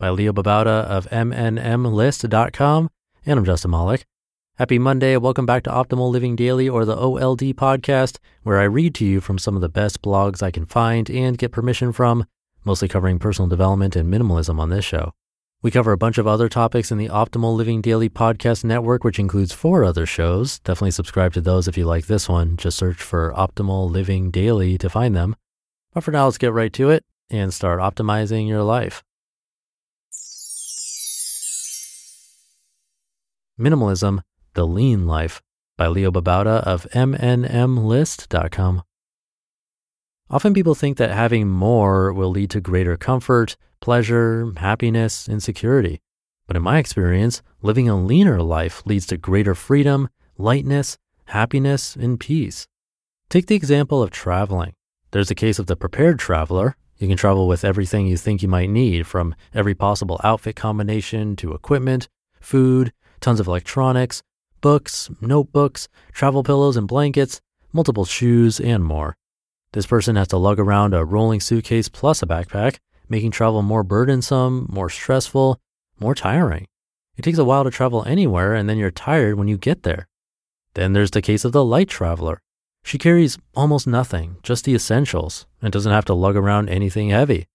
by Leo Babauta of MNMList.com. And I'm Justin Malik. Happy Monday. Welcome back to Optimal Living Daily or the OLD podcast, where I read to you from some of the best blogs I can find and get permission from, mostly covering personal development and minimalism on this show. We cover a bunch of other topics in the Optimal Living Daily podcast network, which includes four other shows. Definitely subscribe to those if you like this one. Just search for Optimal Living Daily to find them. But for now, let's get right to it and start optimizing your life. Minimalism, The Lean Life by Leo Babauta of MNMList.com. Often people think that having more will lead to greater comfort, pleasure, happiness, and security. But in my experience, living a leaner life leads to greater freedom, lightness, happiness, and peace. Take the example of traveling. There's the case of the prepared traveler. You can travel with everything you think you might need, from every possible outfit combination to equipment, food, tons of electronics, books, notebooks, travel pillows and blankets, multiple shoes, and more. This person has to lug around a rolling suitcase plus a backpack, making travel more burdensome, more stressful, more tiring. It takes a while to travel anywhere, and then you're tired when you get there. Then there's the case of the light traveler. She carries almost nothing, just the essentials, and doesn't have to lug around anything heavy.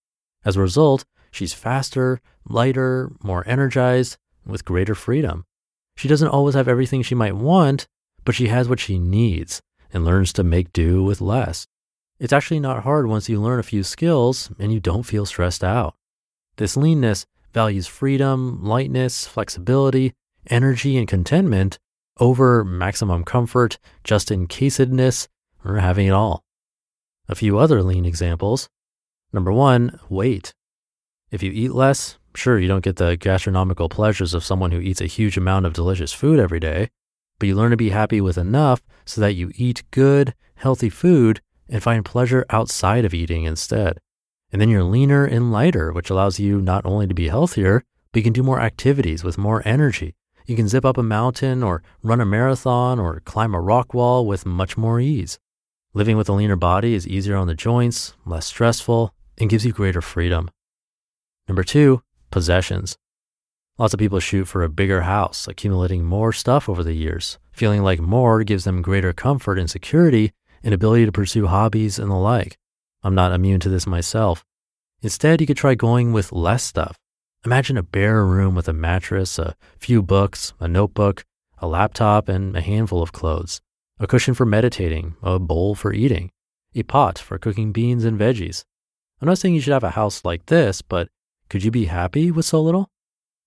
As a result, she's faster, lighter, more energized, with greater freedom. She doesn't always have everything she might want, but she has what she needs and learns to make do with less. It's actually not hard once you learn a few skills and you don't feel stressed out. This leanness values freedom, lightness, flexibility, energy, and contentment over maximum comfort, just in casedness, or having it all. A few other lean examples. Number one, weight. If you eat less, Sure, you don't get the gastronomical pleasures of someone who eats a huge amount of delicious food every day, but you learn to be happy with enough so that you eat good, healthy food and find pleasure outside of eating instead. And then you're leaner and lighter, which allows you not only to be healthier, but you can do more activities with more energy. You can zip up a mountain or run a marathon or climb a rock wall with much more ease. Living with a leaner body is easier on the joints, less stressful, and gives you greater freedom. Number two, possessions. Lots of people shoot for a bigger house, accumulating more stuff over the years, feeling like more gives them greater comfort and security and ability to pursue hobbies and the like. I'm not immune to this myself. Instead, you could try going with less stuff. Imagine a bare room with a mattress, a few books, a notebook, a laptop, and a handful of clothes, a cushion for meditating, a bowl for eating, a pot for cooking beans and veggies. I'm not saying you should have a house like this, but could you be happy with so little?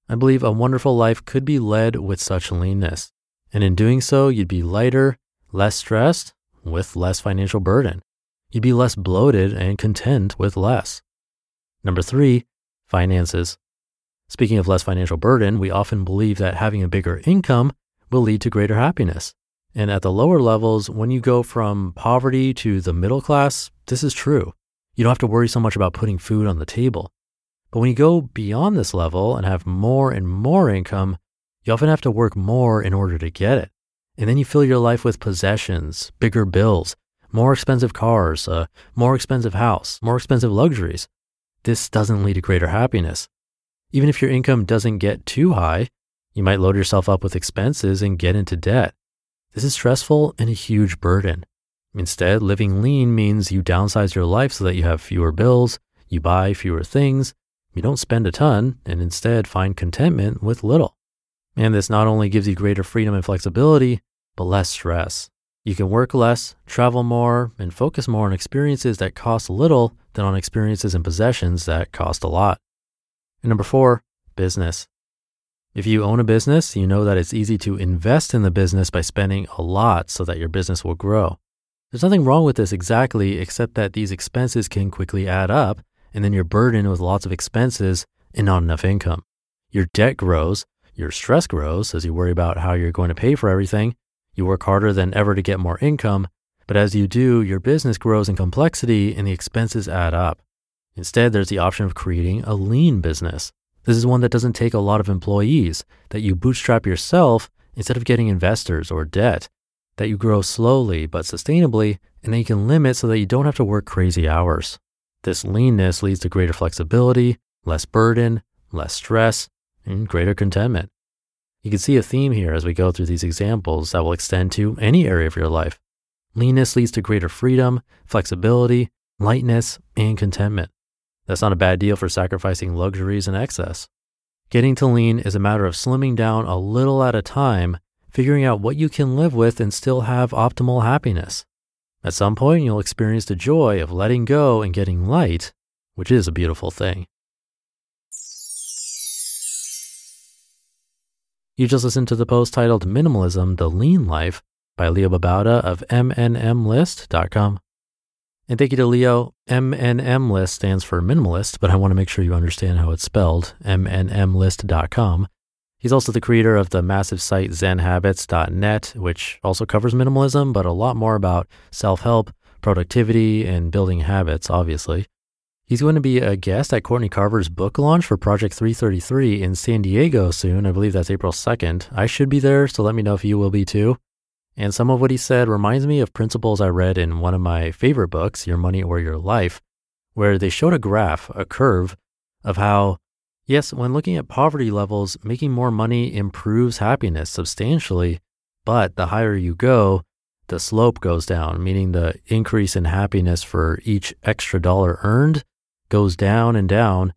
I believe a wonderful life could be led with such leanness. And in doing so, you'd be lighter, less stressed, with less financial burden. You'd be less bloated and content with less. Number three, finances. Speaking of less financial burden, we often believe that having a bigger income will lead to greater happiness. And at the lower levels, when you go from poverty to the middle class, this is true. You don't have to worry so much about putting food on the table. But when you go beyond this level and have more and more income, you often have to work more in order to get it. And then you fill your life with possessions, bigger bills, more expensive cars, a more expensive house, more expensive luxuries. This doesn't lead to greater happiness. Even if your income doesn't get too high, you might load yourself up with expenses and get into debt. This is stressful and a huge burden. Instead, living lean means you downsize your life so that you have fewer bills, you buy fewer things, you don't spend a ton, and instead find contentment with little. And this not only gives you greater freedom and flexibility, but less stress. You can work less, travel more, and focus more on experiences that cost little than on experiences and possessions that cost a lot. And number four, business. If you own a business, you know that it's easy to invest in the business by spending a lot so that your business will grow. There's nothing wrong with this exactly, except that these expenses can quickly add up, and then you're burdened with lots of expenses and not enough income. Your debt grows, your stress grows as you worry about how you're going to pay for everything. You work harder than ever to get more income, but as you do, your business grows in complexity and the expenses add up. Instead, there's the option of creating a lean business. This is one that doesn't take a lot of employees, that you bootstrap yourself instead of getting investors or debt, that you grow slowly but sustainably, and that you can limit so that you don't have to work crazy hours. This leanness leads to greater flexibility, less burden, less stress, and greater contentment. You can see a theme here as we go through these examples that will extend to any area of your life. Leanness leads to greater freedom, flexibility, lightness, and contentment. That's not a bad deal for sacrificing luxuries and excess. Getting to lean is a matter of slimming down a little at a time, figuring out what you can live with and still have optimal happiness. At some point, you'll experience the joy of letting go and getting light, which is a beautiful thing. You just listened to the post titled Minimalism The Lean Life by Leo Babauta of MNMList.com. And thank you to Leo. MNMList stands for minimalist, but I want to make sure you understand how it's spelled. MNMlist.com. He's also the creator of the massive site zenhabits.net, which also covers minimalism, but a lot more about self help, productivity, and building habits, obviously. He's going to be a guest at Courtney Carver's book launch for Project 333 in San Diego soon. I believe that's April 2nd. I should be there, so let me know if you will be too. And some of what he said reminds me of principles I read in one of my favorite books, Your Money or Your Life, where they showed a graph, a curve of how, yes, when looking at poverty levels, making more money improves happiness substantially. But the higher you go, the slope goes down, meaning the increase in happiness for each extra dollar earned goes down and down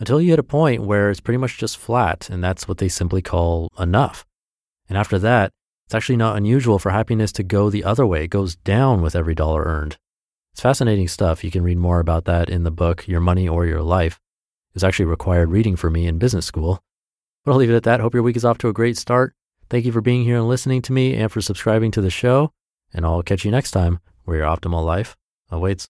until you hit a point where it's pretty much just flat. And that's what they simply call enough. And after that, it's actually not unusual for happiness to go the other way. It goes down with every dollar earned. It's fascinating stuff. You can read more about that in the book, Your Money or Your Life. It's actually required reading for me in business school. But I'll leave it at that. Hope your week is off to a great start. Thank you for being here and listening to me and for subscribing to the show. And I'll catch you next time where your optimal life awaits.